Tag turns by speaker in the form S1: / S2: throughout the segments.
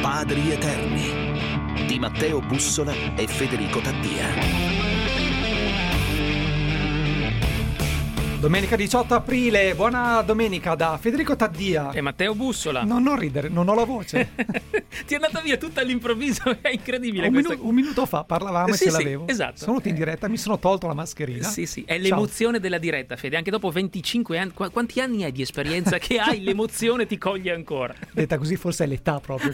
S1: Padri Eterni di Matteo Bussola e Federico Taddia.
S2: Domenica 18 aprile, buona domenica da Federico Taddia.
S3: E Matteo Bussola.
S2: No, non ridere, non ho la voce.
S3: Ti è andata via tutta all'improvviso, è incredibile.
S2: Un, minu- un minuto fa parlavamo
S3: sì,
S2: e ce
S3: sì,
S2: l'avevo.
S3: esatto.
S2: Sono venuto in diretta, mi sono tolto la mascherina.
S3: Sì, sì, è l'emozione
S2: Ciao.
S3: della diretta, Fede. Anche dopo 25 anni, qu- quanti anni hai di esperienza che hai? L'emozione ti coglie ancora.
S2: Detta così forse è l'età proprio.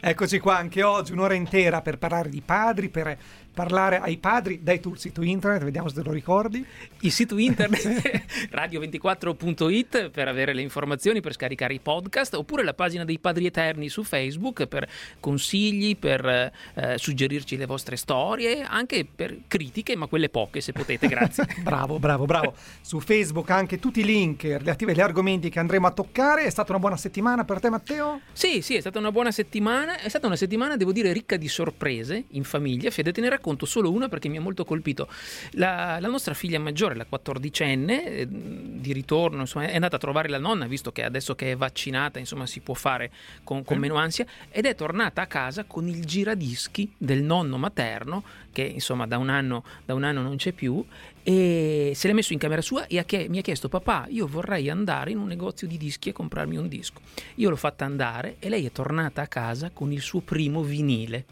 S2: Eccoci qua anche oggi, un'ora intera per parlare di padri, per parlare ai padri. Dai tu il sito internet, vediamo se te lo ricordi.
S3: Il sito internet radio24.it per avere le informazioni, per scaricare i podcast, oppure la pagina dei Padri Eterni su Facebook per consigli, per eh, suggerirci le vostre storie, anche per critiche, ma quelle poche se potete, grazie.
S2: bravo, bravo, bravo. Su Facebook anche tutti i link relativi agli argomenti che andremo a toccare. È stata una buona settimana per te Matteo?
S3: Sì, sì, è stata una buona settimana. È stata una settimana, devo dire, ricca di sorprese in famiglia. Fede, te ne racconto solo una perché mi ha molto colpito. La, la nostra figlia maggiore, la quattordicenne, eh, di ritorno, insomma, è andata a trovare la nonna, visto che adesso che è vaccinata, insomma, si può fare con, con meno ansia, ed è tornata a casa con il giradischi del nonno materno, che insomma da un anno, da un anno non c'è più, e se l'è messo in camera sua e ha chie- mi ha chiesto papà io vorrei andare in un negozio di dischi e comprarmi un disco io l'ho fatta andare e lei è tornata a casa con il suo primo vinile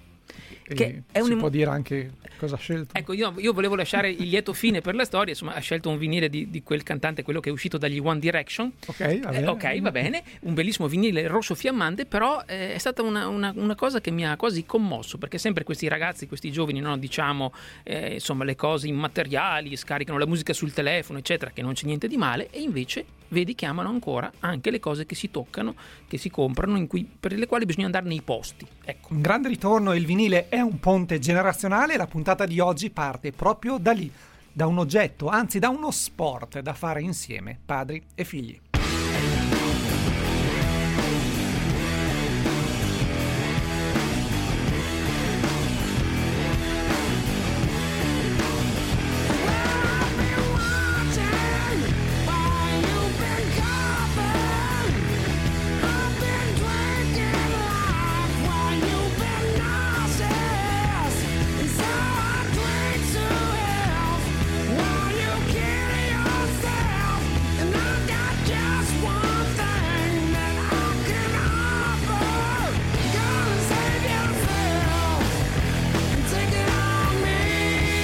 S2: Che
S3: è
S2: si
S3: un-
S2: può dire anche cosa ha scelto?
S3: Ecco, io, io volevo lasciare il lieto fine per la storia, insomma, ha scelto un vinile di, di quel cantante, quello che è uscito dagli One Direction.
S2: Ok, va
S3: Eh,
S2: bene.
S3: ok, va bene, un bellissimo vinile rosso fiammante, però eh, è stata una, una- una cosa che mi ha quasi commosso, perché sempre questi ragazzi, questi giovani, no, diciamo, eh, insomma, le cose immateriali, scaricano la musica sul telefono, eccetera, che non c'è niente di male, e invece vedi che amano ancora anche le cose che si toccano, che si comprano, cui- per le quali bisogna andare nei posti. Ecco.
S2: Un grande ritorno, il vinile è un ponte generazionale la puntata di oggi parte proprio da lì, da un oggetto, anzi da uno sport da fare insieme, padri e figli.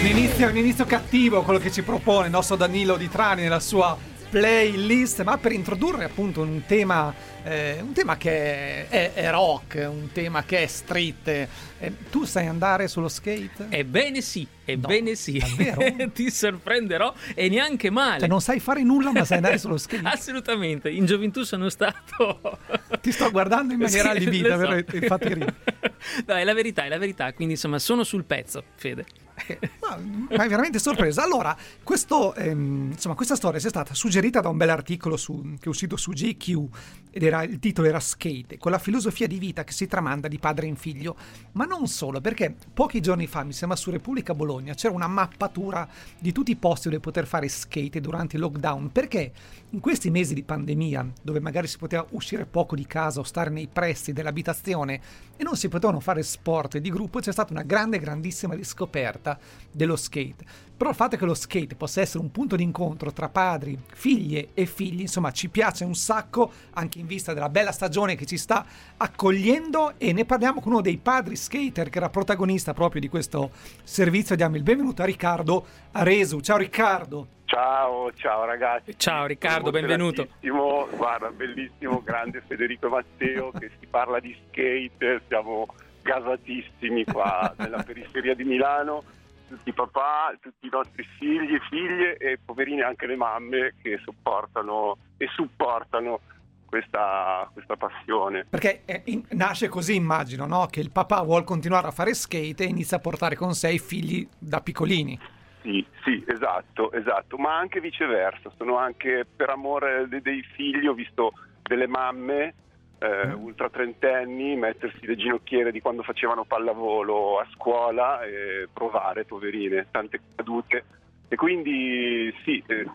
S2: Un inizio, un inizio cattivo quello che ci propone il nostro Danilo Di Trani nella sua playlist, ma per introdurre appunto un tema, eh, un tema che è, è rock, un tema che è street. Eh, tu sai andare sullo skate?
S3: Ebbene sì, ebbene sì,
S2: davvero?
S3: ti sorprenderò e neanche male.
S2: Cioè non sai fare nulla ma sai andare sullo skate?
S3: Assolutamente, in gioventù sono stato...
S2: Ti sto guardando in maniera
S3: Sì,
S2: allibita,
S3: lo so.
S2: Infatti ridere.
S3: No, è la verità, è la verità, quindi insomma sono sul pezzo, Fede.
S2: Ma mi hai veramente sorpresa. Allora, questo, ehm, insomma, questa storia è stata suggerita da un bel articolo su- che è uscito su GQ ed era, il titolo era Skate, con la filosofia di vita che si tramanda di padre in figlio. Ma non solo, perché pochi giorni fa, mi sembra su Repubblica Bologna, c'era una mappatura di tutti i posti dove poter fare skate durante il lockdown. Perché in questi mesi di pandemia, dove magari si poteva uscire poco di casa o stare nei pressi dell'abitazione e non si potevano fare sport di gruppo, c'è stata una grande, grandissima riscoperta dello skate. Però il fatto che lo skate possa essere un punto di incontro tra padri, figlie e figli, insomma, ci piace un sacco, anche in vista della bella stagione che ci sta accogliendo e ne parliamo con uno dei padri skater che era protagonista proprio di questo servizio. Diamo il benvenuto a Riccardo Aresu. Ciao Riccardo.
S4: Ciao, ciao ragazzi.
S3: Ciao, Riccardo, benvenuto.
S4: bellissimo, Guarda, bellissimo, grande Federico Matteo che si parla di skate, siamo gasatissimi qua nella periferia di Milano, tutti i papà, tutti i nostri figli e figlie e poverini anche le mamme che sopportano e supportano questa, questa passione.
S2: Perché eh, in- nasce così, immagino, no? Che il papà vuole continuare a fare skate e inizia a portare con sé i figli da piccolini.
S4: Sì, sì, esatto, esatto, ma anche viceversa, sono anche per amore de- dei figli, ho visto delle mamme eh, ultra trentenni mettersi le ginocchiere di quando facevano pallavolo a scuola e provare, poverine, tante cadute. E quindi sì, eh,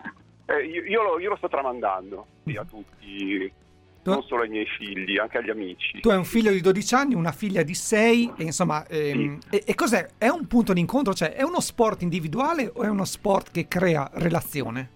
S4: Eh, io, io lo, io lo sto tramandando sì, a tutti,
S2: Tu-
S4: non solo ai miei figli, anche agli amici.
S2: Tu hai un figlio di 12 anni, una figlia di 6, e insomma, ehm, e, e cos'è? È un punto di incontro? Cioè, è uno sport individuale o è uno sport che crea relazione?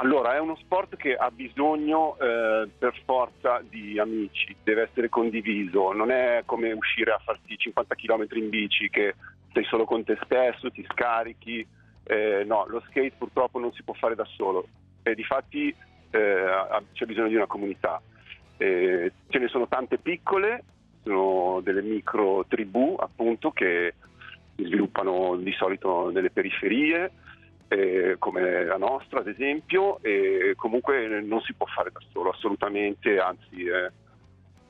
S4: Allora, è uno sport che ha bisogno eh, per forza di amici, deve essere condiviso, non è come uscire a farsi 50 km in bici che sei solo con te stesso, ti scarichi. Eh, no, lo skate purtroppo non si può fare da solo e difatti eh, c'è bisogno di una comunità. Eh, ce ne sono tante piccole, sono delle micro tribù appunto che si sviluppano di solito nelle periferie eh, come la nostra ad esempio e comunque non si può fare da solo assolutamente anzi eh,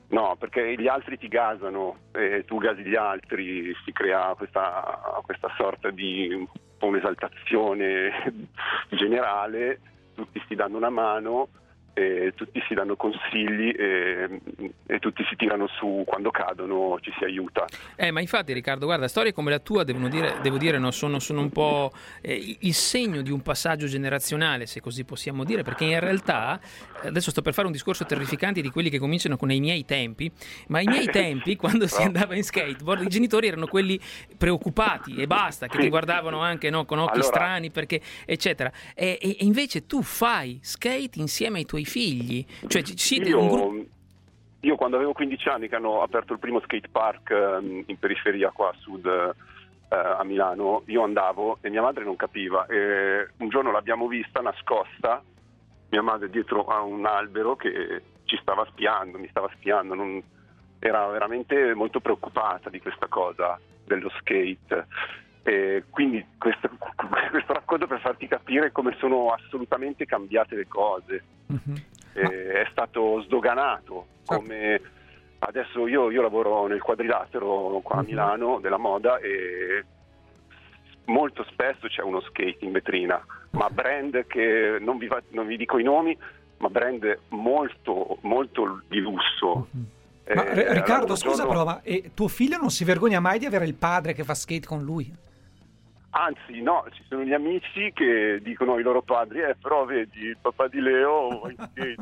S4: no perché gli altri ti gasano e tu gasi gli altri si crea questa, questa sorta di un'esaltazione generale tutti si danno una mano e tutti si danno consigli e, e tutti si tirano su quando cadono ci si aiuta.
S3: Eh, ma infatti, Riccardo, guarda, storie come la tua, devono dire, devo dire, no, sono, sono un po' eh, il segno di un passaggio generazionale, se così possiamo dire, perché in realtà, adesso sto per fare un discorso terrificante di quelli che cominciano con i miei tempi, ma ai miei tempi, quando si andava in skateboard, i genitori erano quelli preoccupati e basta, che ti guardavano anche no, con occhi
S4: Allora-
S3: strani, perché, eccetera. E, e- e invece tu fai skate insieme ai tuoi figli, cioè ci- siete un gruppo...
S4: Io, io quando avevo 15 anni che hanno aperto il primo skate park ehm, in periferia qua a sud eh, a Milano, io andavo e mia madre non capiva e un giorno l'abbiamo vista nascosta, mia madre dietro a un albero che ci stava spiando, mi stava spiando, non- era veramente molto preoccupata di questa cosa dello skate. E quindi questo, questo racconto per farti capire come sono assolutamente cambiate le cose
S2: Mhm.
S4: eh, è stato sdoganato come adesso io, io lavoro nel quadrilatero qua a
S2: Mhm.
S4: Milano della moda e molto spesso c'è uno skate in vetrina ma brand che non vi, va- non vi dico i nomi ma brand molto molto di lusso
S2: Mhm. Ma
S4: Eh,
S2: Riccardo, scusa
S4: giorno-
S2: però, ma eh, tuo figlio non si vergogna mai di avere il padre che fa skate con lui?
S4: Anzi, no, ci sono gli amici che dicono ai loro padri, eh, però vedi, il papà di Leo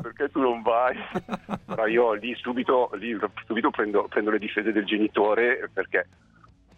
S4: perché tu non vai? Però io lì subito, lì subito prendo, prendo le difese del genitore, perché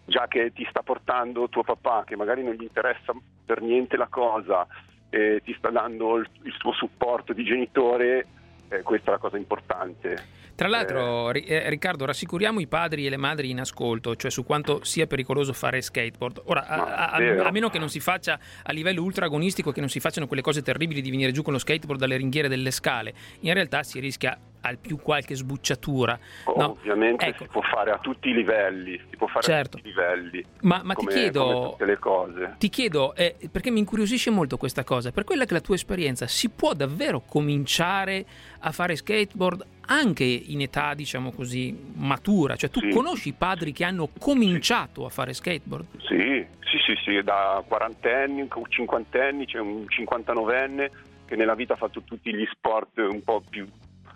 S4: già che ti sta portando tuo papà, che magari non gli interessa per niente la cosa, e ti sta dando il, il suo supporto di genitore, eh, questa è la cosa importante.
S3: Tra l'altro, Ri- eh, Riccardo, rassicuriamo i padri e le madri in ascolto, cioè su quanto sia pericoloso fare skateboard. Ora, a, a- a meno che non si faccia a livello ultra agonistico, che non si facciano quelle cose terribili di venire giù con lo skateboard dalle ringhiere delle scale, in realtà si rischia al più qualche sbucciatura. No,
S4: Ovviamente
S3: ecco.
S4: si può fare a tutti i livelli, si può fare
S3: Certo.
S4: a tutti i livelli,
S3: Ma, ma ti
S4: come,
S3: chiedo,
S4: le cose.
S3: Ti chiedo, eh, perché mi incuriosisce molto questa cosa, per quella che è la tua esperienza, si può davvero cominciare a fare skateboard anche in età, diciamo così, matura? Cioè tu
S4: Sì.
S3: conosci i padri che hanno cominciato a fare skateboard?
S4: Sì, sì, sì, sì, da quarantenni, cinquantenni, c'è un 59enne che nella vita ha fatto tutti gli sport un po' più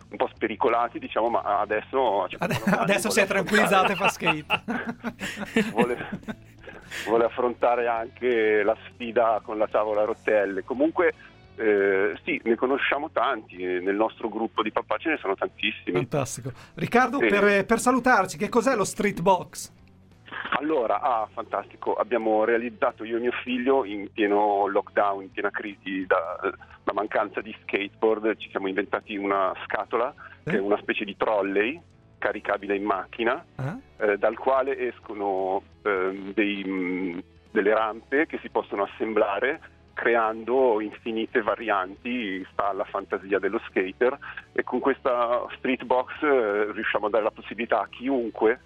S4: un po' spericolati, diciamo, ma adesso a
S2: Ade-
S4: 59 anni
S2: Adesso si è tranquillizzato e fa skate.
S4: vuole, vuole affrontare anche la sfida con la tavola a rotelle. Comunque eh, sì, ne conosciamo tanti, eh, nel nostro gruppo di papà ce ne sono tantissimi.
S2: Fantastico. Riccardo,
S4: Sì.
S2: per, per salutarci, che cos'è lo street box?
S4: Allora, ah, fantastico, abbiamo realizzato io e mio figlio in pieno lockdown, in piena crisi da, da mancanza di skateboard, ci siamo inventati una scatola che è una specie di trolley caricabile in macchina,
S2: Eh?
S4: eh, dal quale escono ehm, dei, mh, delle rampe che si possono assemblare creando infinite varianti, sta alla fantasia dello skater e con questa street box eh, riusciamo a dare la possibilità a chiunque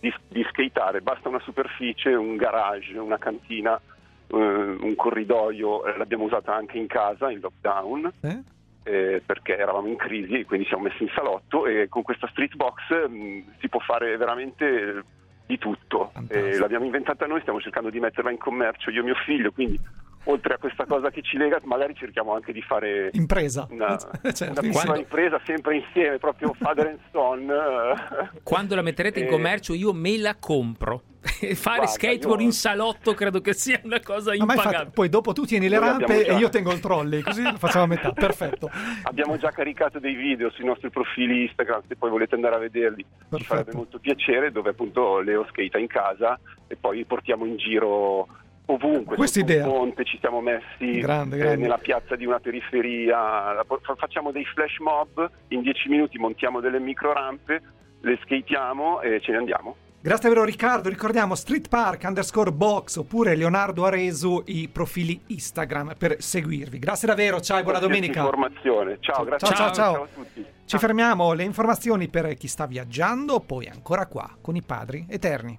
S4: di, di skateare, basta una superficie, un garage, una cantina, eh, un corridoio, eh, l'abbiamo usata anche in casa in lockdown
S2: Eh?
S4: perché eravamo in crisi e quindi siamo messi in salotto e con questa street box mh, si può fare veramente di tutto. Eh, l'abbiamo inventata noi, stiamo cercando di metterla in commercio io e mio figlio, quindi oltre a questa cosa che ci lega, magari cerchiamo anche di fare
S2: impresa,
S4: una,
S2: Certo,
S4: una
S3: Quando-
S4: impresa sempre insieme, proprio father and son.
S3: Quando la metterete in
S4: Eh,
S3: commercio io me la compro. Fare
S4: Guarda,
S3: skateboard
S4: io-
S3: in salotto credo che sia una cosa impagabile.
S2: fatto- poi dopo tu tieni le
S4: Noi
S2: rampe
S4: abbiamo
S2: e
S4: già-
S2: io tengo il trolley, così lo facciamo a metà. Perfetto.
S4: Abbiamo già caricato dei video sui nostri profili Instagram, se poi volete andare a vederli, ci
S2: Perfetto.
S4: farebbe molto piacere, dove appunto Leo skata in casa e poi portiamo in giro ovunque.
S2: Questa idea.
S4: ponte ci siamo messi
S2: Grande,
S4: eh,
S2: grande.
S4: nella piazza di una periferia, facciamo dei flash mob, in 10 minuti montiamo delle micro rampe, le skatiamo e ce ne andiamo.
S2: Grazie davvero Riccardo, ricordiamo Street Park underscore box oppure Leonardo Aresu i profili Instagram per seguirvi. Grazie davvero, ciao e buona domenica.
S4: informazione. Ciao, grazie
S2: Ciao, ciao, ciao.
S4: ciao a tutti.
S2: Ci fermiamo, le informazioni per chi sta viaggiando, poi ancora qua con i padri eterni.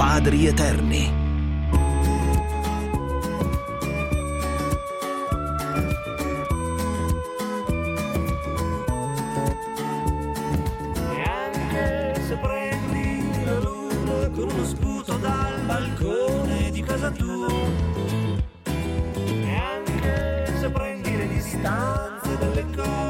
S1: Padri eterni.
S5: E anche se prendi la luna con uno sputo dal balcone di casa tua. E prendi le distanze dalle cose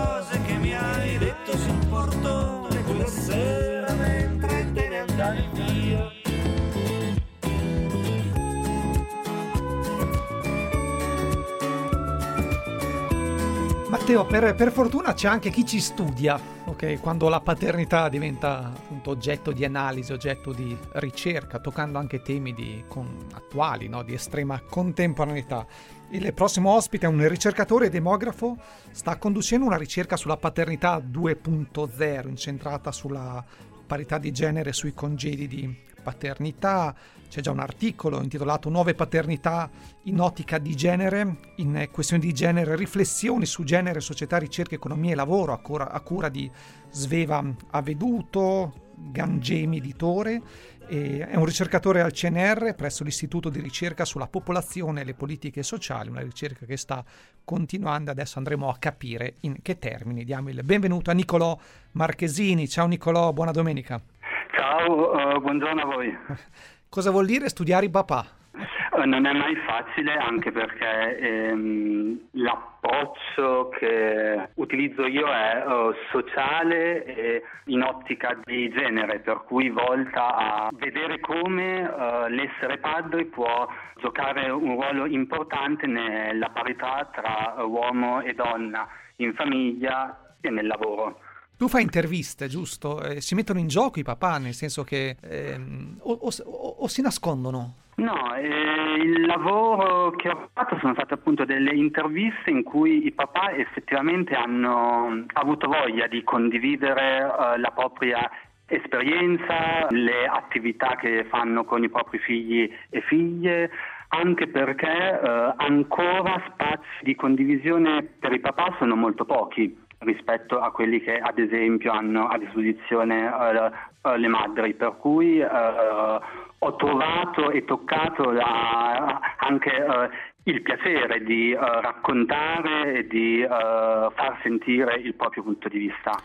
S2: Matteo, per, per fortuna c'è anche chi ci studia, ok? Quando la paternità diventa appunto oggetto di analisi, oggetto di ricerca, toccando anche temi di- con- attuali, no? di estrema contemporaneità. Il prossimo ospite è un ricercatore e demografo, sta conducendo una ricerca sulla paternità 2.0, incentrata sulla parità di genere sui congedi di paternità. C'è già un articolo intitolato Nuove paternità in ottica di genere, in questioni di genere, riflessioni su genere, società, ricerca, economia e lavoro, a cura, a cura di Sveva Aveduto, Gangemi Editore. È un ricercatore al CNR presso l'Istituto di ricerca sulla popolazione e le politiche sociali, una ricerca che sta continuando. Adesso andremo a capire in che termini. Diamo il benvenuto a Nicolò Marchesini. Ciao Nicolò, buona domenica.
S6: Ciao, eh, buongiorno a voi.
S2: Cosa vuol dire studiare i papà?
S6: Eh, non è mai facile anche perché ehm, l'approccio che utilizzo io è eh, sociale e in ottica di genere, per cui volta a vedere come eh, l'essere padre può giocare un ruolo importante nella parità tra eh, uomo e donna in famiglia e nel lavoro.
S2: Tu fai interviste, giusto? Eh, si mettono in gioco i papà, nel senso che ehm, o, o- o- si nascondono.
S6: No, eh, il lavoro che ho fatto sono state appunto delle interviste in cui i papà effettivamente hanno avuto voglia di condividere eh, la propria esperienza, le attività che fanno con i propri figli e figlie, anche perché eh, ancora spazi di condivisione per i papà sono molto pochi rispetto a quelli che ad esempio hanno a disposizione eh, le madri, per cui eh, ho trovato e toccato la- anche il piacere di raccontare e di far sentire il proprio punto di vista.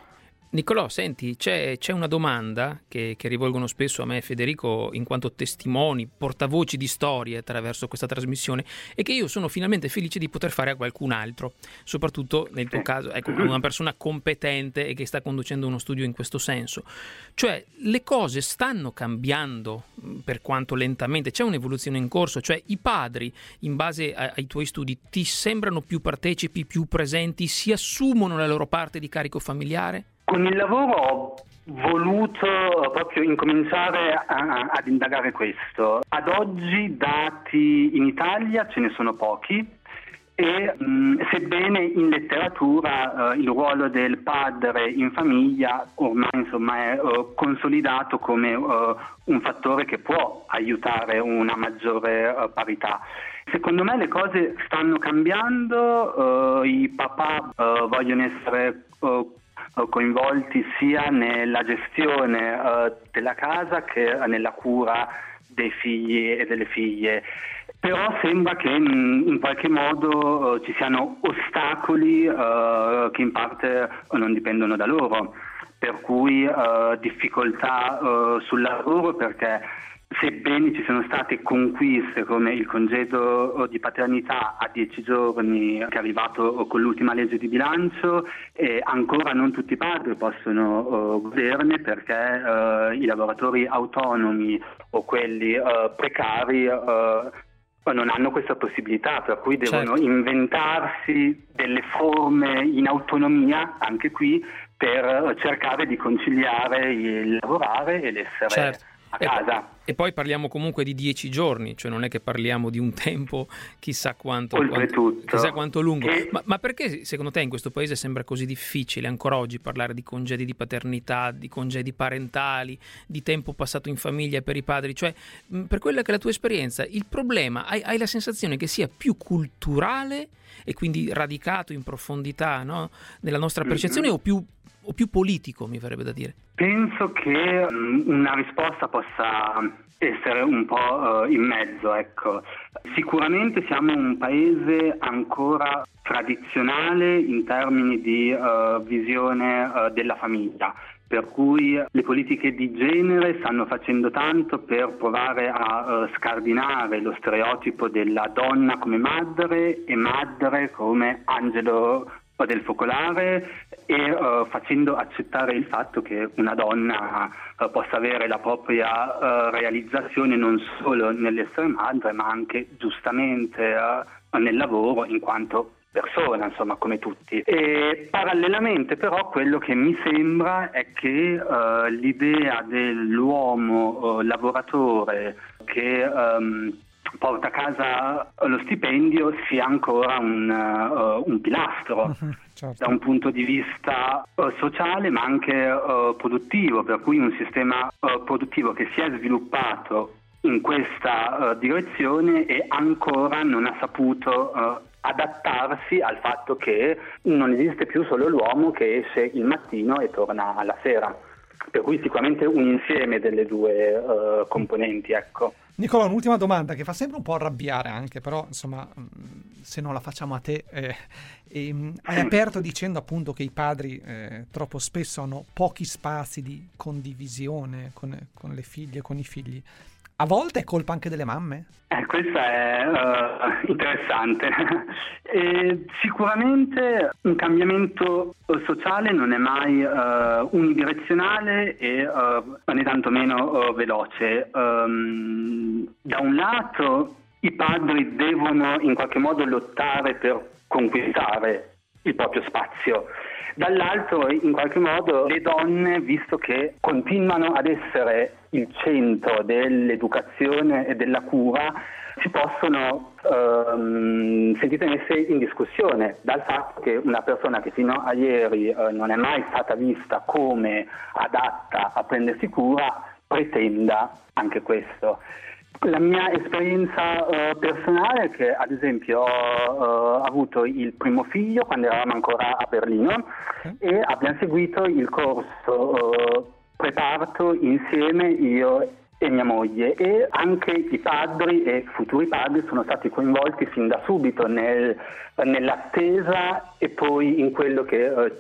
S3: Nicolò, senti, c'è, c'è una domanda che, che rivolgono spesso a me e Federico in quanto testimoni, portavoci di storie attraverso questa trasmissione e che io sono finalmente felice di poter fare a qualcun altro, soprattutto nel tuo
S6: Sì.
S3: caso, ecco, una persona competente e che sta conducendo uno studio in questo senso. Cioè, le cose stanno cambiando per quanto lentamente, c'è un'evoluzione in corso, cioè i padri, in base a- ai tuoi studi, ti sembrano più partecipi, più presenti, si assumono la loro parte di carico familiare?
S6: Con il lavoro ho voluto proprio incominciare a- ad indagare questo. Ad oggi dati in Italia ce ne sono pochi e mh, sebbene in letteratura eh, il ruolo del padre in famiglia ormai insomma, è eh, consolidato come eh, un fattore che può aiutare una maggiore eh, parità. Secondo me le cose stanno cambiando, eh, i papà eh, vogliono essere eh, coinvolti sia nella gestione eh, della casa che nella cura dei figli e delle figlie. Però sembra che mh, in qualche modo eh, ci siano ostacoli eh, che in parte non dipendono da loro. per cui difficoltà sul lavoro perché sebbene ci siano state conquiste come il congedo di paternità a dieci giorni che è arrivato con l'ultima legge di bilancio, eh, ancora non tutti i padri possono uh, goderne perché uh, i lavoratori autonomi o quelli uh, precari non hanno questa possibilità, per cui devono
S3: Certo.
S6: inventarsi delle forme in autonomia, anche qui, per cercare di conciliare il lavorare e l'essere
S3: Certo.
S6: a casa.
S3: e poi parliamo comunque di dieci giorni, cioè non è che parliamo di un tempo chissà quanto, quanto- chissà quanto lungo.
S6: che-
S3: Ma, ma perché secondo te in questo paese sembra così difficile ancora oggi parlare di congedi di paternità, di congedi parentali, di tempo passato in famiglia per i padri? Cioè, per quella che è la tua esperienza, il problema, hai, hai la sensazione che sia più culturale e quindi radicato in profondità no? nella nostra
S6: Mhm.
S3: percezione o più o più politico, mi verrebbe da dire.
S6: Penso che una risposta possa essere un po' eh, in mezzo, ecco. Sicuramente siamo un paese ancora tradizionale in termini di eh, visione eh, della famiglia. Per cui le politiche di genere stanno facendo tanto per provare a eh, scardinare lo stereotipo della donna come madre e madre come angelo del focolare e eh, facendo accettare il fatto che una donna eh, possa avere la propria eh, realizzazione non solo nell'essere madre ma anche giustamente nel lavoro in quanto persona, insomma, come tutti. E parallelamente però quello che mi sembra è che l'idea dell'uomo lavoratore che ehm, porta a casa lo stipendio sia ancora un, un pilastro
S2: Certo.
S6: da un punto di vista eh, sociale ma anche eh, produttivo, per cui un sistema eh, produttivo che si è sviluppato in questa direzione e ancora non ha saputo adattarsi al fatto che non esiste più solo l'uomo che esce il mattino e torna alla sera. Per cui sicuramente un insieme delle due componenti, ecco.
S2: Nicola, un'ultima domanda che fa sempre un po' arrabbiare anche, però insomma, mh, se non la facciamo a te, eh, ehm, hai aperto dicendo appunto che i padri eh, troppo spesso hanno pochi spazi di condivisione con, con le figlie, con i figli. A volte è colpa anche delle mamme?
S6: Eh, questo è eh, interessante. Sicuramente un cambiamento sociale non è mai eh, unidirezionale e eh, né tantomeno veloce. Ehm, da un lato i padri devono in qualche modo lottare per conquistare il proprio spazio. Dall'altro, in qualche modo, le donne, visto che continuano ad essere il centro dell'educazione e della cura, si possono ehm, sentite messe in discussione dal fatto che una persona che fino a ieri eh, non è mai stata vista come adatta a prendersi cura pretenda anche questo. La mia esperienza eh, personale è che ad esempio ho eh, avuto il primo figlio quando eravamo ancora a Berlino e abbiamo seguito il corso eh, preparto insieme io e mia moglie e anche i padri e futuri padri sono stati coinvolti fin da subito nel- nell'attesa e poi in quello che eh,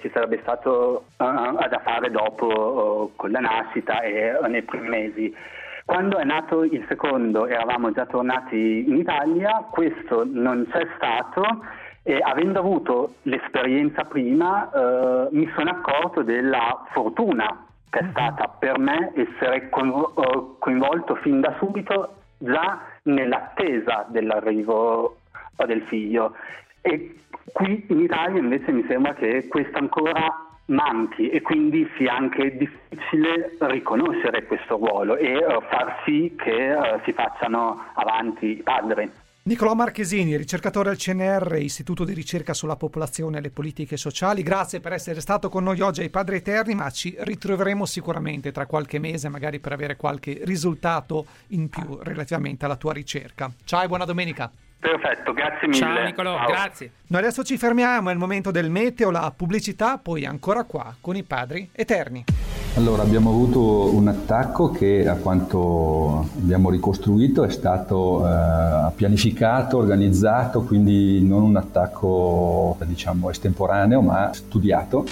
S6: ci- eh, sarebbe stato eh, da fare dopo eh, con la nascita e eh, nei primi mesi. Quando è nato il secondo eravamo già tornati in Italia, questo non c'è stato e avendo avuto l'esperienza prima eh, mi sono accorto della fortuna che è stata per me essere eh, coinvolto fin da subito già nell'attesa dell'arrivo eh, del figlio. E qui in Italia invece mi sembra che questo ancora manchi e quindi sia anche difficile riconoscere questo ruolo e eh, far sì che eh, si facciano avanti i padri.
S2: Nicolò Marchesini, ricercatore al CNR, Istituto di ricerca sulla popolazione e le politiche sociali, grazie per essere stato con noi oggi ai Padri Eterni, ma ci ritroveremo sicuramente tra qualche mese, magari per avere qualche risultato in più relativamente alla tua ricerca. Ciao e buona domenica.
S6: Perfetto, grazie mille.
S3: Ciao Nicolò,
S6: Ciao.
S3: grazie.
S2: Noi adesso ci fermiamo, è il momento del meteo, la pubblicità, poi ancora qua con i Padri Eterni.
S7: Allora, abbiamo avuto un attacco che a quanto abbiamo ricostruito è stato eh, pianificato, organizzato, quindi non un attacco diciamo estemporaneo ma studiato.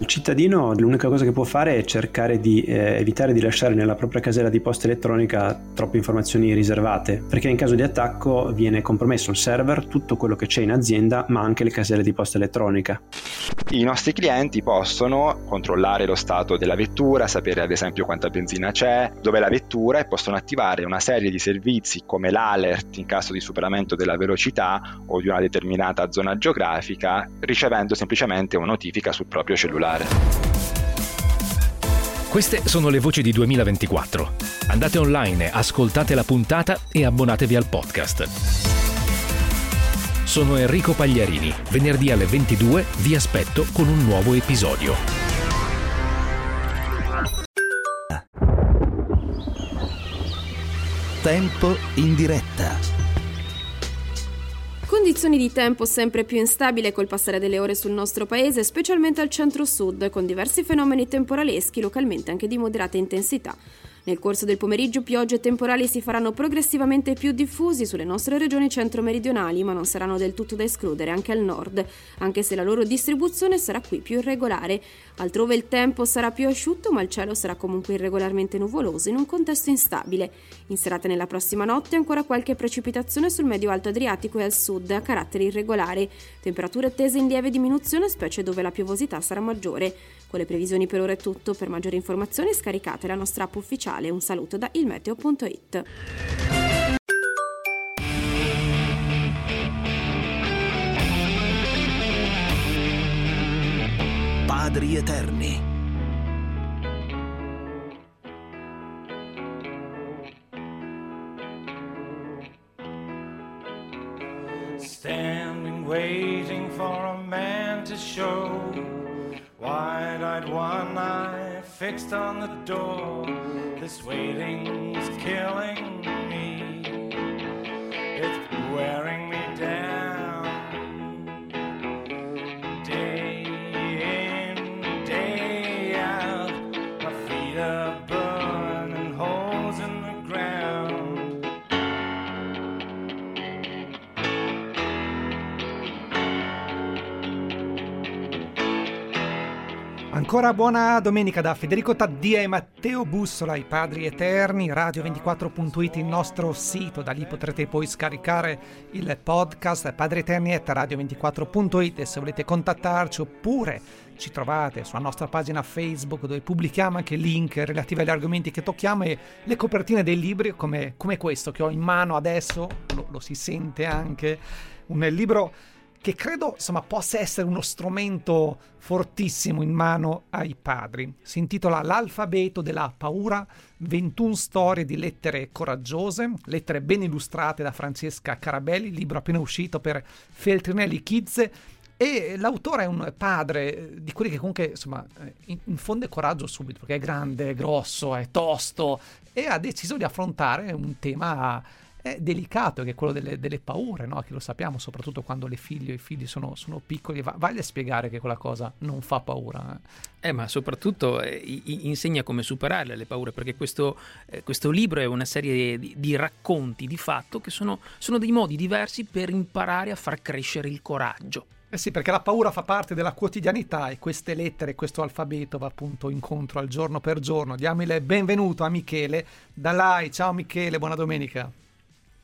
S8: Il cittadino l'unica cosa che può fare è cercare di eh, evitare di lasciare nella propria casella di posta elettronica troppe informazioni riservate, perché in caso di attacco viene compromesso il server, tutto quello che c'è in azienda, ma anche le caselle di posta elettronica.
S9: I nostri clienti possono controllare lo stato della vettura, sapere ad esempio quanta benzina c'è, dove è la vettura e possono attivare una serie di servizi come l'alert in caso di superamento della velocità o di una determinata zona geografica, ricevendo semplicemente una notifica sul proprio cellulare.
S1: Queste sono le voci di 2024. Andate online, ascoltate la puntata e abbonatevi al podcast. Sono Enrico Pagliarini. Venerdì alle 22 vi aspetto con un nuovo episodio.
S10: Tempo in diretta.
S11: Condizioni di tempo sempre più instabili col passare delle ore sul nostro paese, specialmente al centro-sud, con diversi fenomeni temporaleschi, localmente anche di moderata intensità. Nel corso del pomeriggio piogge temporali si faranno progressivamente più diffusi sulle nostre regioni centro-meridionali, ma non saranno del tutto da escludere anche al nord, anche se la loro distribuzione sarà qui più irregolare. Altrove il tempo sarà più asciutto, ma il cielo sarà comunque irregolarmente nuvoloso in un contesto instabile. In serata nella prossima notte ancora qualche precipitazione sul medio-alto Adriatico e al sud a carattere irregolare. Temperature attese in lieve diminuzione, specie dove la piovosità sarà maggiore. Con le previsioni per ora è tutto. Per maggiori informazioni scaricate la nostra app ufficiale. Un saluto da ilmeteo.it.
S1: Padri eterni.
S5: Standing waiting for a man to show. Wide-eyed one eye fixed on the door. This waiting's killing me. It's wearing
S2: Ancora buona domenica da Federico Taddia e Matteo Bussola, i padri eterni, radio24.it, il nostro sito, da lì potrete poi scaricare il podcast padrieterni.radio24.it e se volete contattarci oppure ci trovate sulla nostra pagina Facebook dove pubblichiamo anche link relativi agli argomenti che tocchiamo e le copertine dei libri come, come questo che ho in mano adesso, lo, lo si sente anche, un libro che credo insomma possa essere uno strumento fortissimo in mano ai padri. Si intitola L'alfabeto della paura, 21 storie di lettere coraggiose, lettere ben illustrate da Francesca Carabelli, libro appena uscito per Feltrinelli Kids e l'autore è un padre di quelli che comunque insomma infonde coraggio subito perché è grande, è grosso, è tosto e ha deciso di affrontare un tema è delicato, che è quello delle, delle paure, no? che lo sappiamo, soprattutto quando le figlie o i figli sono, sono piccoli. Va, vai a spiegare che quella cosa non fa paura.
S3: Eh, eh ma soprattutto eh, insegna come superarle le paure, perché questo, eh, questo libro è una serie di, di, racconti di fatto che sono, sono dei modi diversi per imparare a far crescere il coraggio.
S2: Eh sì, perché la paura fa parte della quotidianità e queste lettere, questo alfabeto va appunto incontro al giorno per giorno. Diamo il benvenuto a Michele da Lai. Ciao Michele, buona domenica.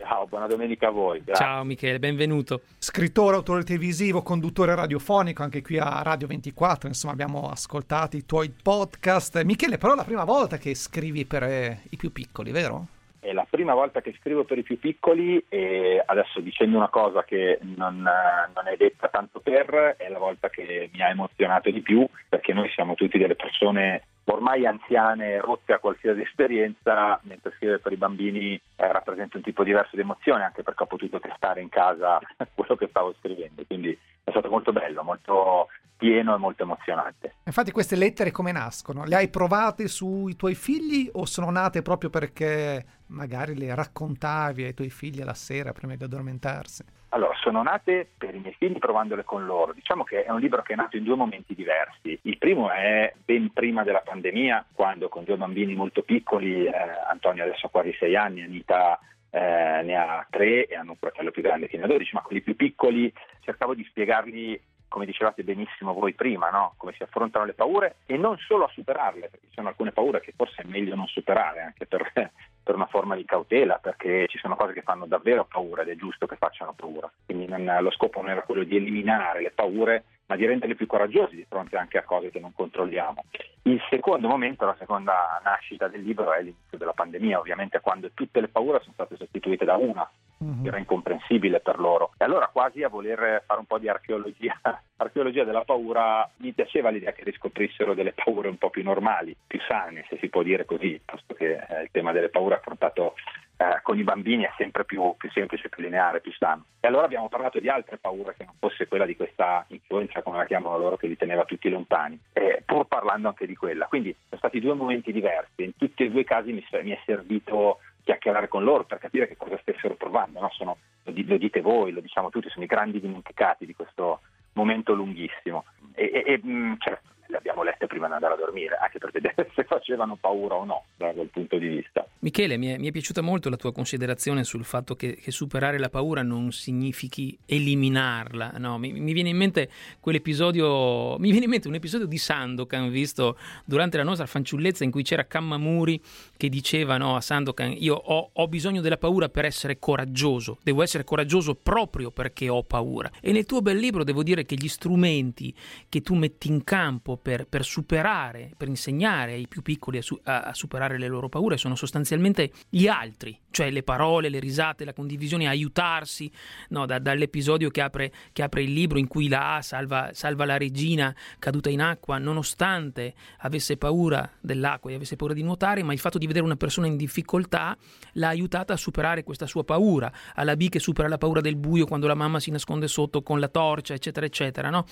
S12: Ciao, buona domenica a voi.
S3: Grazie. Ciao Michele, benvenuto.
S2: Scrittore, autore televisivo, conduttore radiofonico, anche qui a Radio 24, insomma abbiamo ascoltato i tuoi podcast. Michele, però è la prima volta che scrivi per eh, i più piccoli, vero?
S12: È la prima volta che scrivo per i più piccoli e adesso dicendo una cosa che non, non è detta tanto per, è la volta che mi ha emozionato di più perché noi siamo tutti delle persone ormai anziane, rotte a qualsiasi esperienza, mentre scrivere per i bambini eh, rappresenta un tipo diverso di emozione, anche perché ho potuto testare in casa quello che stavo scrivendo. Quindi è stato molto bello, molto pieno e molto emozionante.
S2: Infatti queste lettere come nascono? Le hai provate sui tuoi figli o sono nate proprio perché magari le raccontavi ai tuoi figli alla sera prima di addormentarsi?
S12: Allora, sono nate per i miei figli provandole con loro. Diciamo che è un libro che è nato in due momenti diversi. Il primo è ben prima della pandemia, quando con due bambini molto piccoli, eh, Antonio adesso ha quasi sei anni, Anita eh, ne ha tre e hanno un fratello più grande che ne ha 12, ma quelli più piccoli cercavo di spiegargli come dicevate benissimo voi prima, no? come si affrontano le paure e non solo a superarle, perché ci sono alcune paure che forse è meglio non superare, anche per, per una forma di cautela, perché ci sono cose che fanno davvero paura ed è giusto che facciano paura. Quindi non, lo scopo non era quello di eliminare le paure, ma di renderle più coraggiosi di fronte anche a cose che non controlliamo. Il secondo momento, la seconda nascita del libro è l'inizio della pandemia, ovviamente quando tutte le paure sono state sostituite da una, mm-hmm. era incomprensibile per loro. E allora quasi a voler fare un po' di archeologia, archeologia della paura, mi piaceva l'idea che riscoprissero delle paure un po' più normali, più sane, se si può dire così, posto che eh, il tema delle paure affrontato eh, con i bambini è sempre più, più, semplice, più lineare, più sano. E allora abbiamo parlato di altre paure che non fosse quella di questa influenza, come la chiamano loro, che li teneva tutti lontani, eh, pur parlando anche di quella. Quindi sono stati due momenti diversi, in tutti e due i casi mi, mi è servito chiacchierare con loro per capire che cosa stessero provando. No? Sono, lo, dite voi, lo diciamo tutti, sono i grandi dimenticati di questo momento lunghissimo. E, e, e certo, le abbiamo lette prima di andare a dormire, anche per vedere se facevano paura o no da quel punto di vista.
S3: Michele, mi è, mi è piaciuta molto la tua considerazione sul fatto che, che superare la paura non significhi eliminarla. No, mi, mi, viene in mente quell'episodio, mi viene in mente un episodio di Sandokan visto durante la nostra fanciullezza in cui c'era Kammamuri che diceva no, a Sandokan io ho, ho bisogno della paura per essere coraggioso, devo essere coraggioso proprio perché ho paura. E nel tuo bel libro devo dire che gli strumenti che tu metti in campo per, per, superare, per insegnare ai più piccoli a, su, a, a, superare le loro paure sono sostanzialmente gli altri, cioè le parole, le risate, la condivisione, aiutarsi, no, da, dall'episodio che apre, che apre, il libro in cui la A salva, salva la regina caduta in acqua, nonostante avesse paura dell'acqua e avesse paura di nuotare, ma il fatto di vedere una persona in difficoltà l'ha aiutata a superare questa sua paura, alla B che supera la paura del buio quando la mamma si nasconde sotto con la torcia, eccetera, eccetera, no?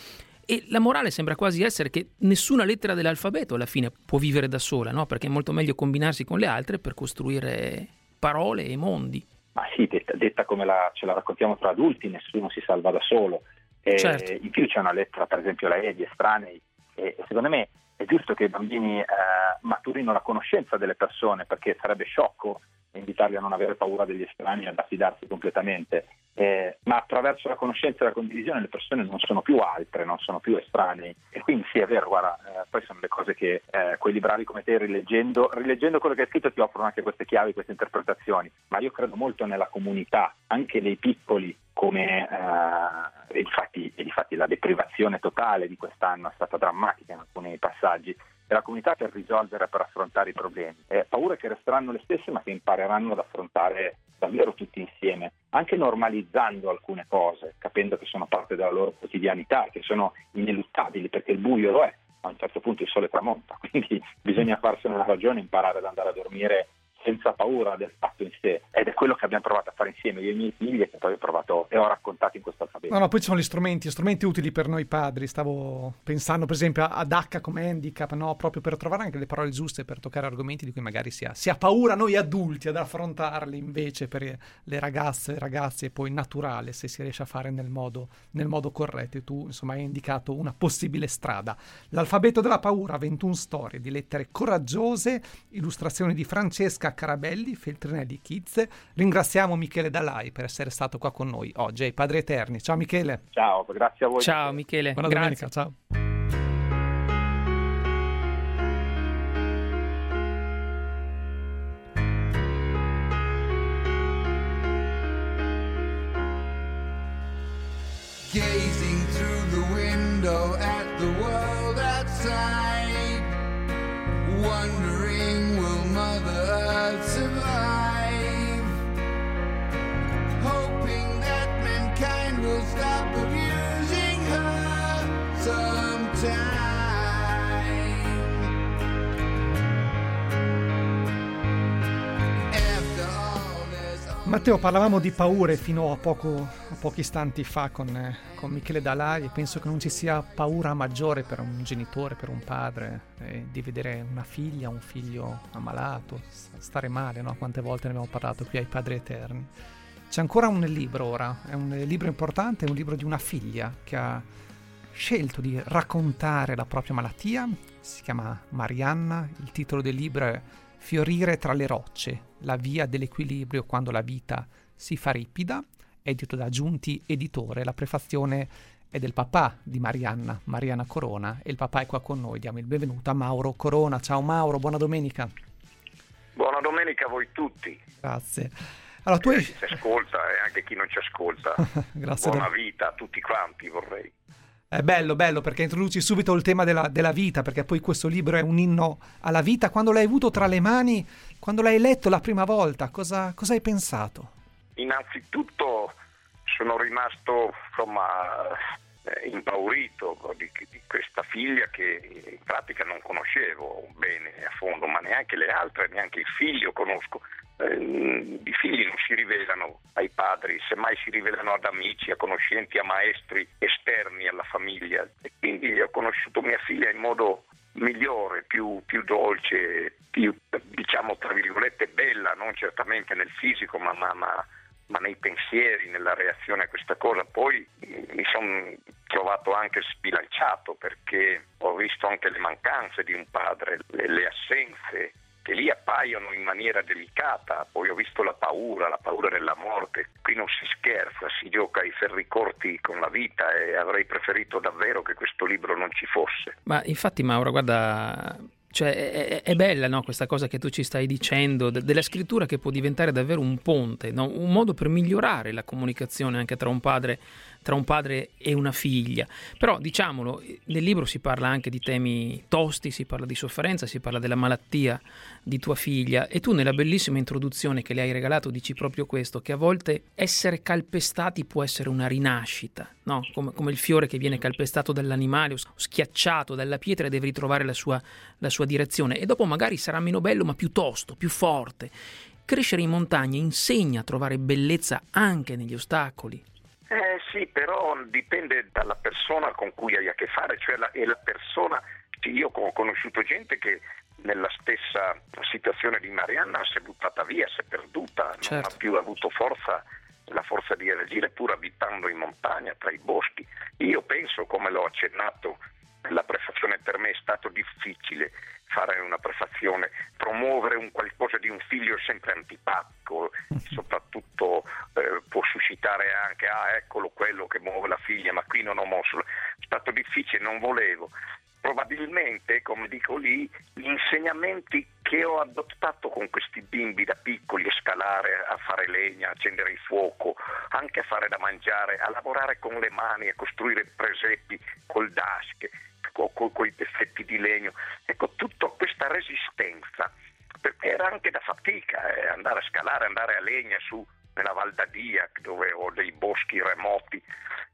S3: E la morale sembra quasi essere che nessuna lettera dell'alfabeto alla fine può vivere da sola, no? perché è molto meglio combinarsi con le altre per costruire parole e mondi.
S12: Ma sì, detta, detta come la, ce la raccontiamo tra adulti, nessuno si salva da solo. E certo. In più c'è una lettera, per esempio, la E di estranei, e secondo me è giusto che i bambini eh, maturino la conoscenza delle persone, perché sarebbe sciocco invitarli a non avere paura degli estranei e ad affidarsi completamente eh, ma attraverso la conoscenza e la condivisione le persone non sono più altre, non sono più estranei. E quindi sì, è vero, guarda, eh, poi sono le cose che eh, quei librari come te, rileggendo, rileggendo quello che hai scritto, ti offrono anche queste chiavi, queste interpretazioni. Ma io credo molto nella comunità, anche dei piccoli, come eh, infatti, infatti la deprivazione totale di quest'anno è stata drammatica in alcuni passaggi e la comunità per risolvere, per affrontare i problemi. Eh, paure che resteranno le stesse ma che impareranno ad affrontare davvero tutti insieme, anche normalizzando alcune cose, capendo che sono parte della loro quotidianità, che sono ineluttabili perché il buio lo è, a un certo punto il sole tramonta, quindi bisogna farsene una ragione, imparare ad andare a dormire senza paura del fatto in sé ed è quello che abbiamo provato a fare insieme io e i miei figli e che poi ho provato e ho raccontato in questo alfabeto.
S2: No, no, poi ci sono gli strumenti, strumenti utili per noi padri. Stavo pensando per esempio ad H come handicap, no? proprio per trovare anche le parole giuste per toccare argomenti di cui magari si ha, si ha paura noi adulti ad affrontarli, invece per le ragazze e ragazzi è poi naturale se si riesce a fare nel modo, nel modo corretto e tu insomma hai indicato una possibile strada. L'alfabeto della paura, 21 storie di lettere coraggiose, illustrazioni di Francesca Carabelli, Feltrinelli Kids. Ringraziamo Michele Dalai per essere stato qua con noi oggi ai Padri Eterni. Ciao Michele.
S12: Ciao, grazie a voi.
S3: Ciao Michele.
S2: Buona
S3: grazie.
S2: domenica, ciao. Matteo, parlavamo di paure fino a, poco, a pochi istanti fa con, eh, con, Michele Dalai e penso che non ci sia paura maggiore per un genitore, per un padre, eh, di vedere una figlia, un figlio ammalato, stare male, no? Quante volte ne abbiamo parlato qui ai Padri Eterni. C'è ancora un libro ora, è un libro importante, è un libro di una figlia che ha scelto di raccontare la propria malattia, si chiama Marianna, il titolo del libro è Fiorire tra le rocce, la via dell'equilibrio quando la vita si fa ripida, edito da Giunti Editore, la prefazione è del papà di Marianna, Mariana Corona, e il papà è qua con noi, diamo il benvenuto a Mauro Corona. Ciao Mauro, buona domenica.
S13: Buona domenica a voi tutti.
S2: Grazie. Allora, tu hai...
S13: Chi ci ascolta e anche chi non ci ascolta.
S2: Grazie
S13: Buona
S2: da...
S13: vita a tutti quanti vorrei.
S2: È bello, bello perché introduci subito il tema della, della, vita, perché poi questo libro è un inno alla vita. Quando l'hai avuto tra le mani, quando l'hai letto la prima volta, cosa, cosa hai pensato?
S13: Innanzitutto sono rimasto insomma, eh, impaurito di, di, questa figlia che in pratica non conoscevo bene a fondo, ma neanche le altre, neanche il figlio conosco eh, i figli non si rivelano ai padri, semmai si rivelano ad amici, a conoscenti, a maestri esterni alla famiglia. E quindi ho conosciuto mia figlia in modo migliore, più, più dolce, più diciamo tra virgolette bella, non certamente nel fisico, ma, ma, ma, ma nei pensieri, nella reazione a questa cosa. Poi mi sono trovato anche sbilanciato perché ho visto anche le mancanze di un padre, le, le assenze che lì appaiono in maniera delicata, poi ho visto la paura, la paura della morte, qui non si scherza, si gioca ai ferri corti con la vita e avrei preferito davvero che questo libro non ci fosse.
S3: Ma infatti Mauro, guarda, cioè, è, è, bella no, questa cosa che tu ci stai dicendo, de- della scrittura che può diventare davvero un ponte, no? un modo per migliorare la comunicazione anche tra un padre tra un padre e una figlia. Però diciamolo, nel libro si parla anche di temi tosti, si parla di sofferenza, si parla della malattia di tua figlia e tu nella bellissima introduzione che le hai regalato dici proprio questo, che a volte essere calpestati può essere una rinascita, no? come, come, il fiore che viene calpestato dall'animale o schiacciato dalla pietra e deve ritrovare la sua, la sua direzione e dopo magari sarà meno bello ma più tosto, più forte. Crescere in montagna insegna a trovare bellezza anche negli ostacoli,
S13: eh sì, però dipende dalla persona con cui hai a che fare, cioè la, è la persona, io ho conosciuto gente che nella stessa situazione di Marianna si è buttata via, si è perduta, certo. non ha certo. più avuto forza, la forza di reagire pur abitando in montagna, tra i boschi. Io penso, come l'ho accennato nella prefazione, per me è stato difficile fare una prefazione, promuovere un qualcosa di un figlio è sempre antipatico, soprattutto eh, può suscitare anche, ah eccolo quello che muove la figlia, ma qui non ho mosso, è stato difficile, non volevo. Probabilmente, come dico lì, gli insegnamenti che ho adottato con questi bimbi da piccoli, a scalare, a fare legna, a accendere il fuoco, anche a fare da mangiare, a lavorare con le mani, a costruire presepi col dask, con, con i pezzetti di legno. Ecco, tutta questa resistenza, perché era anche da fatica eh, andare a scalare, andare a legna su nella Val d'Adia, dove ho dei boschi remoti.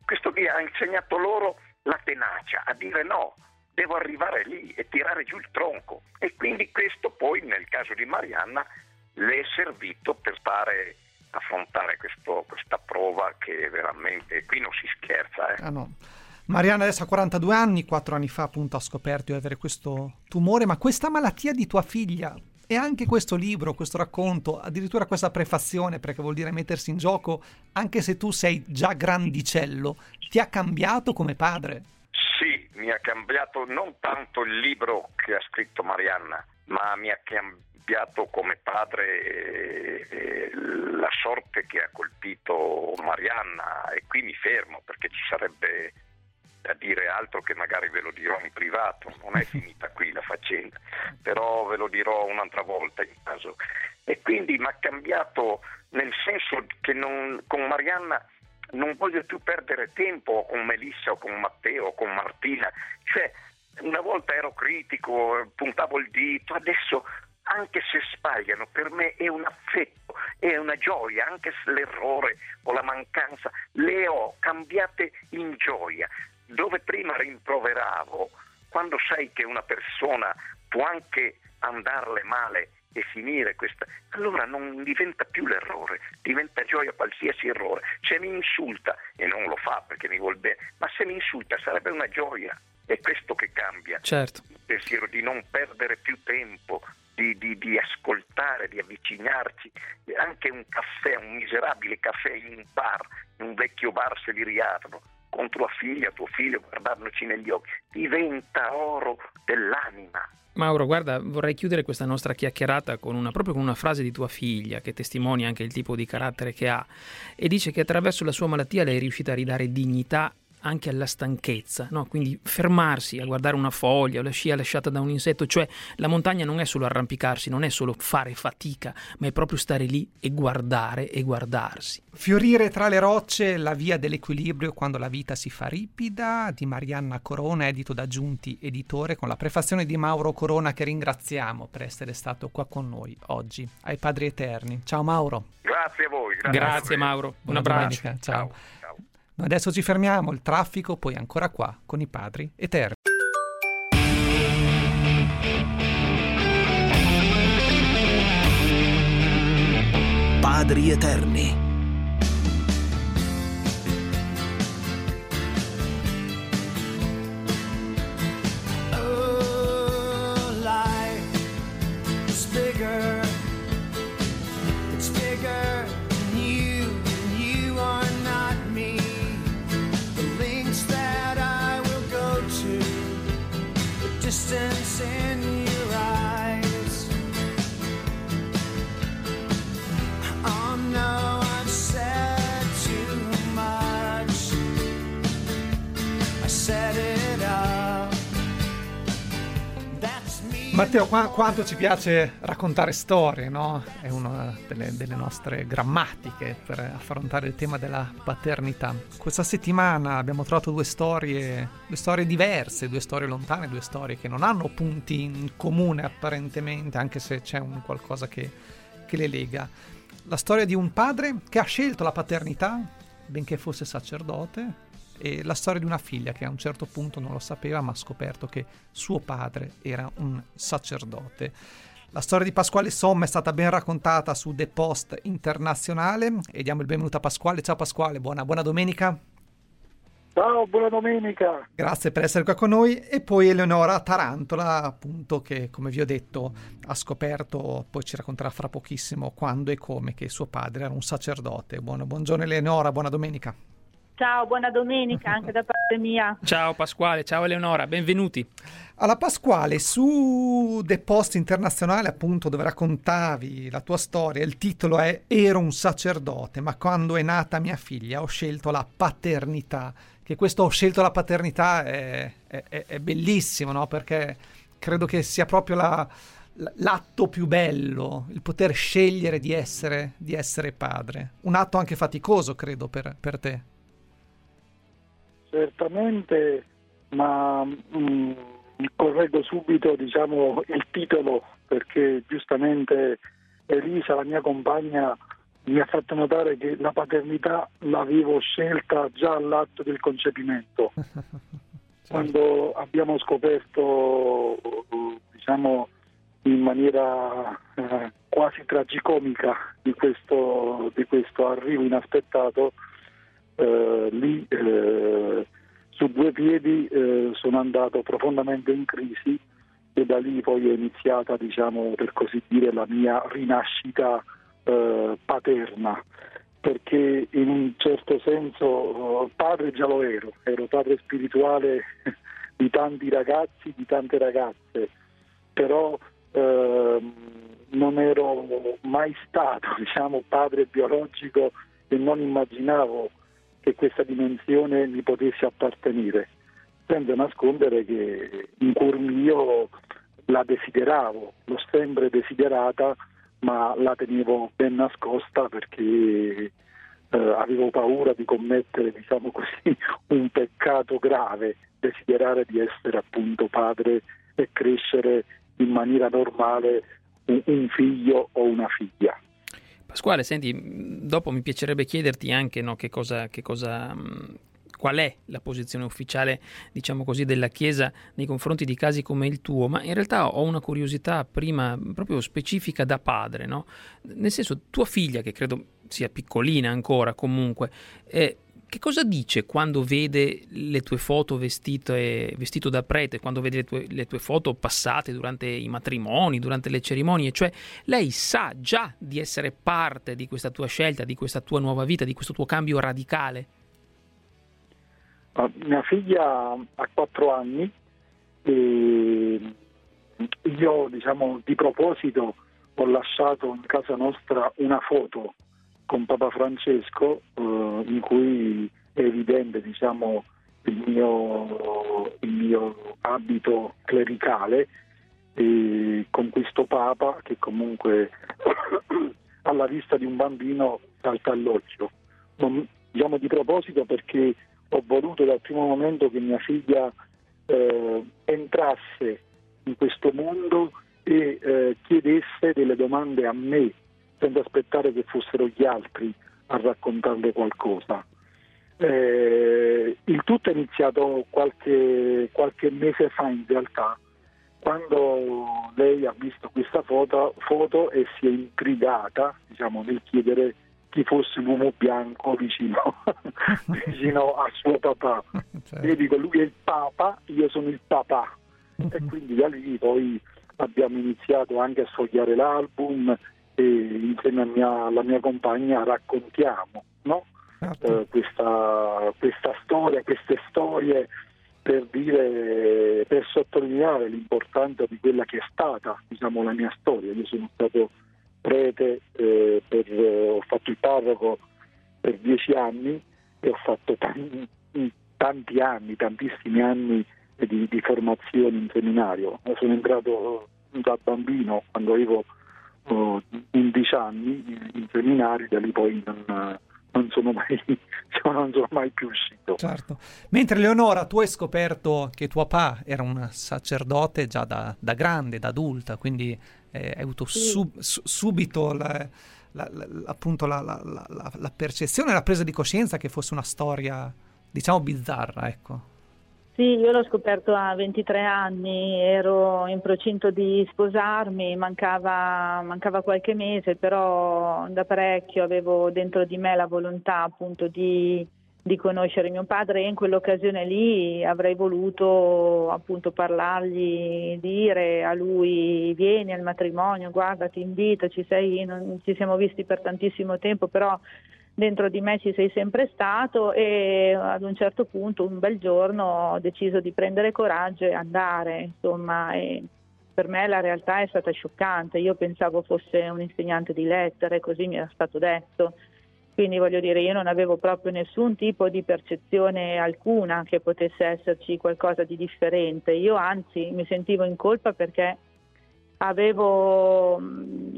S13: Questo qui ha insegnato loro la tenacia, a dire no, devo arrivare lì e tirare giù il tronco. E quindi questo poi, nel caso di Marianna, le è servito per fare affrontare questo, questa prova che veramente qui non si scherza. Eh.
S2: Ah, no. Mariana adesso ha 42 anni, 4 anni fa appunto ha scoperto di avere questo tumore, ma questa malattia di tua figlia e anche questo libro, questo racconto, addirittura questa prefazione, perché vuol dire mettersi in gioco, anche se tu sei già grandicello, ti ha cambiato come padre?
S13: Sì, mi ha cambiato non tanto il libro che ha scritto Marianna, ma mi ha cambiato come padre eh, eh, la sorte che ha colpito Marianna e qui mi fermo perché ci sarebbe da dire altro che magari ve lo dirò in privato, non è finita qui la faccenda, però ve lo dirò un'altra volta in caso. E quindi mi ha cambiato nel senso che non, con Marianna non voglio più perdere tempo con Melissa o con Matteo o con Martina, cioè una volta ero critico, puntavo il dito, adesso anche se sbagliano, per me è un affetto, è una gioia, anche se l'errore o la mancanza le ho cambiate in gioia dove prima rimproveravo, quando sai che una persona può anche andarle male e finire questa, allora non diventa più l'errore, diventa gioia qualsiasi errore. Se mi insulta, e non lo fa perché mi vuol bene, ma se mi insulta sarebbe una gioia. È questo che cambia.
S3: Certo.
S13: Il pensiero di non perdere più tempo, di, di, di, ascoltare, di avvicinarci. Anche un caffè, un miserabile caffè in un bar, in un vecchio bar severiano, con tua figlia, tuo figlio, guardandoci negli occhi, diventa oro dell'anima.
S3: Mauro, guarda, vorrei chiudere questa nostra chiacchierata con una, proprio con una frase di tua figlia che testimonia anche il tipo di carattere che ha e dice che attraverso la sua malattia lei è riuscita a ridare dignità anche alla stanchezza, no? quindi fermarsi a guardare una foglia o la scia lasciata da un insetto, cioè la montagna non è solo arrampicarsi, non è solo fare fatica, ma è proprio stare lì e guardare e guardarsi.
S2: Fiorire tra le rocce, la via dell'equilibrio quando la vita si fa ripida, di Marianna Corona, edito da Giunti Editore, con la prefazione di Mauro Corona che ringraziamo per essere stato qua con noi oggi, ai Padri Eterni. Ciao Mauro.
S13: Grazie a voi. Grazie,
S3: grazie Mauro, un
S2: Buona
S3: abbraccio.
S2: Domenica. Ciao. Ciao. Adesso ci fermiamo, il traffico poi ancora qua con i Padri Eterni.
S10: Padri Eterni.
S2: Matteo, qua- quanto ci piace raccontare storie, no? È una delle, delle nostre grammatiche per affrontare il tema della paternità. Questa settimana abbiamo trovato due storie, due storie diverse, due storie lontane, due storie che non hanno punti in comune apparentemente, anche se c'è un qualcosa che, che le lega. La storia di un padre che ha scelto la paternità, benché fosse sacerdote, e la storia di una figlia che a un certo punto non lo sapeva ma ha scoperto che suo padre era un sacerdote. La storia di Pasquale Somma è stata ben raccontata su The Post Internazionale e diamo il benvenuto a Pasquale. Ciao Pasquale, buona, buona domenica.
S14: Ciao, buona domenica.
S2: Grazie per essere qua con noi. E poi Eleonora Tarantola, appunto, che come vi ho detto ha scoperto, poi ci racconterà fra pochissimo quando e come, che suo padre era un sacerdote. Buono, buongiorno Eleonora, buona domenica.
S15: Ciao, buona domenica anche da parte mia.
S3: Ciao Pasquale, ciao Eleonora, benvenuti.
S2: Alla Pasquale, su The Post Internazionale, appunto, dove raccontavi la tua storia, il titolo è Ero un sacerdote, ma quando è nata mia figlia ho scelto la paternità. Che questo ho scelto la paternità è, è, è bellissimo, no? Perché credo che sia proprio la, l'atto più bello, il poter scegliere di essere, di essere padre. Un atto anche faticoso, credo, per, per te.
S14: Certamente, ma mm, correggo subito diciamo, il titolo perché giustamente Elisa, la mia compagna, mi ha fatto notare che la paternità l'avevo scelta già all'atto del concepimento. Quando abbiamo scoperto, diciamo, in maniera eh, quasi tragicomica di questo, di questo arrivo inaspettato, eh, lì eh, su due piedi eh, sono andato profondamente in crisi e da lì poi è iniziata, diciamo, per così dire, la mia rinascita eh, paterna, perché in un certo senso eh, padre già lo ero, ero padre spirituale di tanti ragazzi, di tante ragazze, però ehm, non ero mai stato, diciamo, padre biologico e non immaginavo che questa dimensione mi potesse appartenere, senza nascondere che in cuor mio la desideravo, l'ho sempre desiderata, ma la tenevo ben nascosta perché eh, avevo paura di commettere, diciamo così, un peccato grave, desiderare di essere appunto padre e crescere in maniera normale un, un figlio o una figlia.
S3: Pasquale, senti, dopo mi piacerebbe chiederti anche no, che cosa, che cosa, qual è la posizione ufficiale, diciamo così, della Chiesa nei confronti di casi come il tuo, ma in realtà ho una curiosità prima proprio specifica da padre, no? Nel senso, tua figlia, che credo sia piccolina ancora comunque, eh, che cosa dice quando vede le tue foto vestite, vestito da prete, quando vede le tue, le tue, foto passate durante i matrimoni, durante le cerimonie? Cioè, lei sa già di essere parte di questa tua scelta, di questa tua nuova vita, di questo tuo cambio radicale?
S14: Mia figlia ha quattro anni e io, diciamo, di proposito ho lasciato in casa nostra una foto con Papa Francesco eh, in cui è evidente diciamo, il, mio, il mio abito clericale e con questo Papa che comunque alla vista di un bambino salta all'occhio. Non, diciamo di proposito perché ho voluto dal primo momento che mia figlia eh, entrasse in questo mondo e eh, chiedesse delle domande a me senza aspettare che fossero gli altri a raccontarle qualcosa. Eh, il tutto è iniziato qualche, qualche, mese fa in realtà, quando lei ha visto questa foto, foto e si è intrigata diciamo, nel chiedere chi fosse l'uomo bianco vicino, vicino a suo papà. Certo. Io dico lui è il papa, io sono il papà. e quindi da lì poi abbiamo iniziato anche a sfogliare l'album e insieme mia, alla mia compagna raccontiamo no? certo. eh, questa, questa, storia, queste storie per, dire, per sottolineare l'importanza di quella che è stata diciamo, la mia storia. Io sono stato prete, eh, per, ho fatto il parroco per dieci anni e ho fatto tanti, tanti anni, tantissimi anni di, di formazione in seminario. Sono entrato da bambino quando avevo 11 anni in seminari, da lì poi non, non, sono mai, non sono mai più uscito.
S2: Certo. Mentre Leonora, tu hai scoperto che tuo papà era un sacerdote già da, da grande, da adulta, quindi eh, hai avuto sub, su, subito la, la, la, appunto la, percezione, la presa di coscienza che fosse una storia, diciamo, bizzarra, ecco.
S15: Sì, io l'ho scoperto a 23 anni, ero in procinto di sposarmi, mancava, mancava, qualche mese, però da parecchio avevo dentro di me la volontà appunto di, di conoscere mio padre e in quell'occasione lì avrei voluto appunto parlargli, dire a lui vieni al matrimonio, guarda ti invito, ci, sei, non, ci siamo visti per tantissimo tempo, però dentro di me ci sei sempre stato e ad un certo punto, un bel giorno, ho deciso di prendere coraggio e andare, insomma, e per me la realtà è stata scioccante, io pensavo fosse un insegnante di lettere, così mi era stato detto. Quindi voglio dire, io non avevo proprio nessun tipo di percezione alcuna che potesse esserci qualcosa di differente. Io anzi mi sentivo in colpa perché avevo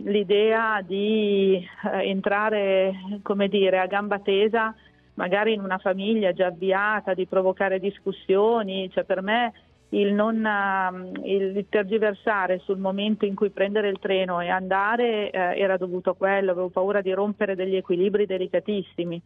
S15: l'idea di eh, entrare, come dire, a gamba tesa magari in una famiglia già avviata, di provocare discussioni, cioè per me il, non, il tergiversare sul momento in cui prendere il treno e andare eh, era dovuto a quello, avevo paura di rompere degli equilibri delicatissimi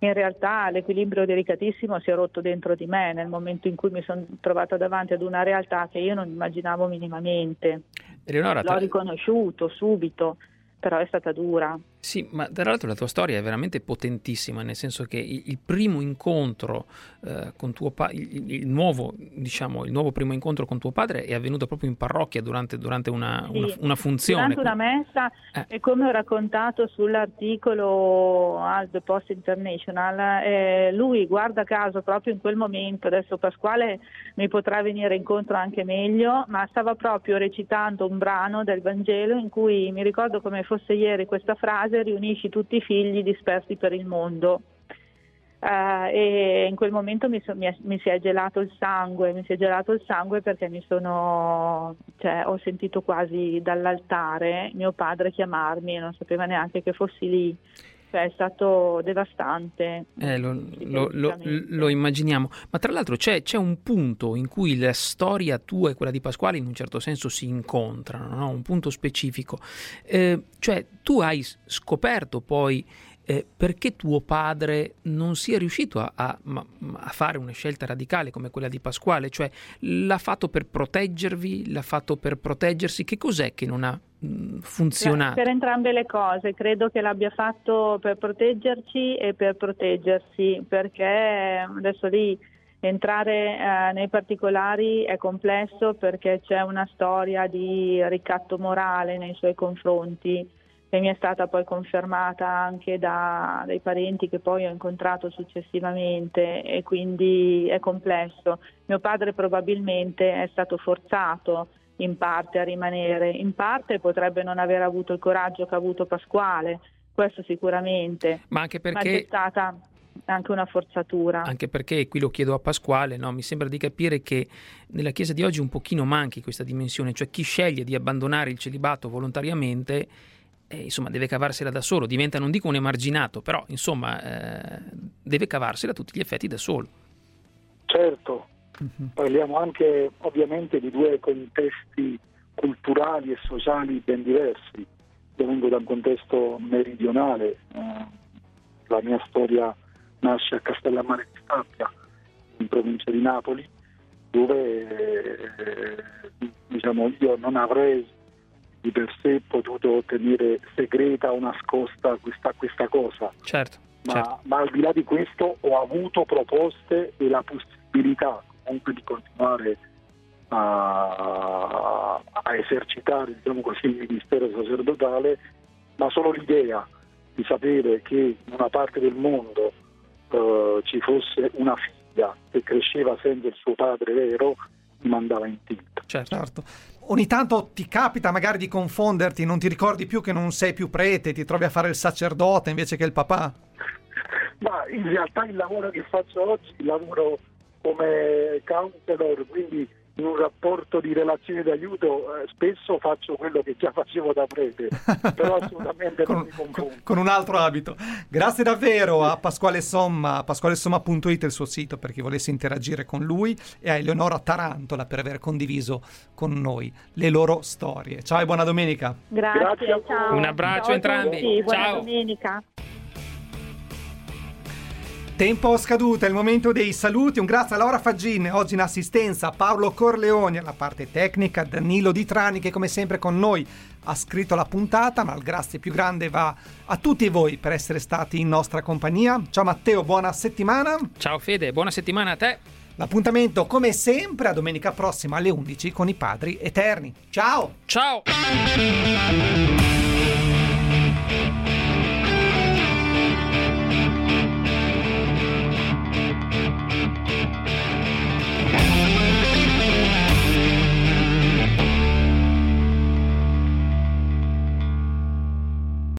S15: in realtà l'equilibrio delicatissimo si è rotto dentro di me nel momento in cui mi sono trovata davanti ad una realtà che io non immaginavo minimamente.
S3: Eleonora,
S15: L'ho riconosciuto subito però è stata dura.
S3: Sì, ma tra l'altro la tua storia è veramente potentissima, nel senso che il, primo incontro eh, con tuo padre, il, il, nuovo, diciamo, il nuovo primo incontro con tuo padre è avvenuto proprio in parrocchia durante, durante una, sì, una, una, funzione.
S15: Durante una messa eh. e come ho raccontato sull'articolo al The Post International, eh, lui guarda caso proprio in quel momento, adesso Pasquale mi potrà venire incontro anche meglio, ma stava proprio recitando un brano del Vangelo in cui mi ricordo come fosse ieri questa frase, riunisci tutti i figli dispersi per il mondo. Uh, e in quel momento mi, so, mi, è, mi, si è gelato il sangue, mi si è gelato il sangue perché sono, cioè, ho sentito quasi dall'altare mio padre chiamarmi e non sapeva neanche che fossi lì cioè è stato devastante.
S3: Eh, lo, lo, lo, lo, immaginiamo, ma tra l'altro c'è, c'è, un punto in cui la storia tua e quella di Pasquale in un certo senso si incontrano, no? un punto specifico, eh, cioè tu hai scoperto poi eh, perché tuo padre non sia riuscito a, a, a, fare una scelta radicale come quella di Pasquale, cioè l'ha fatto per proteggervi, l'ha fatto per proteggersi, che cos'è che non ha funzionato?
S15: Per entrambe le cose, credo che l'abbia fatto per proteggerci e per proteggersi, perché adesso lì entrare eh, nei particolari è complesso perché c'è una storia di ricatto morale nei suoi confronti che mi è stata poi confermata anche da, dai parenti che poi ho incontrato successivamente e quindi è complesso. Mio padre probabilmente è stato forzato in parte a rimanere, in parte potrebbe non aver avuto il coraggio che ha avuto Pasquale, questo sicuramente.
S3: Ma anche perché... Ma
S15: c'è stata anche una forzatura.
S3: Anche perché, qui lo chiedo a Pasquale, no? mi sembra di capire che nella Chiesa di oggi un pochino manchi questa dimensione, cioè chi sceglie di abbandonare il celibato volontariamente eh, insomma, deve cavarsela da solo, diventa non dico un emarginato, però insomma eh, deve cavarsela a tutti gli effetti da solo.
S14: Certo, uh-huh. parliamo anche ovviamente di due contesti culturali e sociali ben diversi. Io vengo da un contesto meridionale, eh, la mia storia nasce a Castellammare di Stabia, in provincia di Napoli, dove eh, diciamo, io non avrei di per sé potuto tenere segreta o nascosta questa, questa cosa.
S3: Certo,
S14: ma,
S3: certo.
S14: ma, al di là di questo ho avuto proposte e la possibilità comunque di continuare a, a esercitare diciamo così, il ministero sacerdotale, ma solo l'idea di sapere che in una parte del mondo eh, ci fosse una figlia che cresceva senza il suo padre vero mi mandava in tilt.
S2: Certo. certo ogni tanto ti capita magari di confonderti, non ti ricordi più che non sei più prete, ti trovi a fare il sacerdote invece che il papà?
S14: Ma in realtà il lavoro che faccio oggi, lavoro come counselor, quindi in un rapporto di relazione d'aiuto eh, spesso faccio quello che già facevo da prete, però assolutamente
S2: con,
S14: non mi confondo.
S2: Con un altro abito. Grazie davvero a Pasquale Somma, pasqualesomma.it è il suo sito per chi volesse interagire con lui e a Eleonora Tarantola per aver condiviso con noi le loro storie. Ciao e buona domenica.
S15: Grazie, Grazie ciao.
S3: Un abbraccio ciao a entrambi.
S15: Tutti, buona
S3: ciao.
S15: domenica.
S2: Tempo scaduto, è il momento dei saluti. Un grazie a Laura Faggin, oggi in assistenza, Paolo Corleoni alla parte tecnica, Danilo Di Trani che come sempre con noi ha scritto la puntata, ma il grazie più grande va a tutti voi per essere stati in nostra compagnia. Ciao Matteo, buona settimana.
S3: Ciao Fede, buona settimana a te.
S2: L'appuntamento come sempre a domenica prossima alle 11 con i Padri Eterni. Ciao!
S3: Ciao!